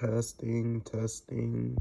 Testing, testing.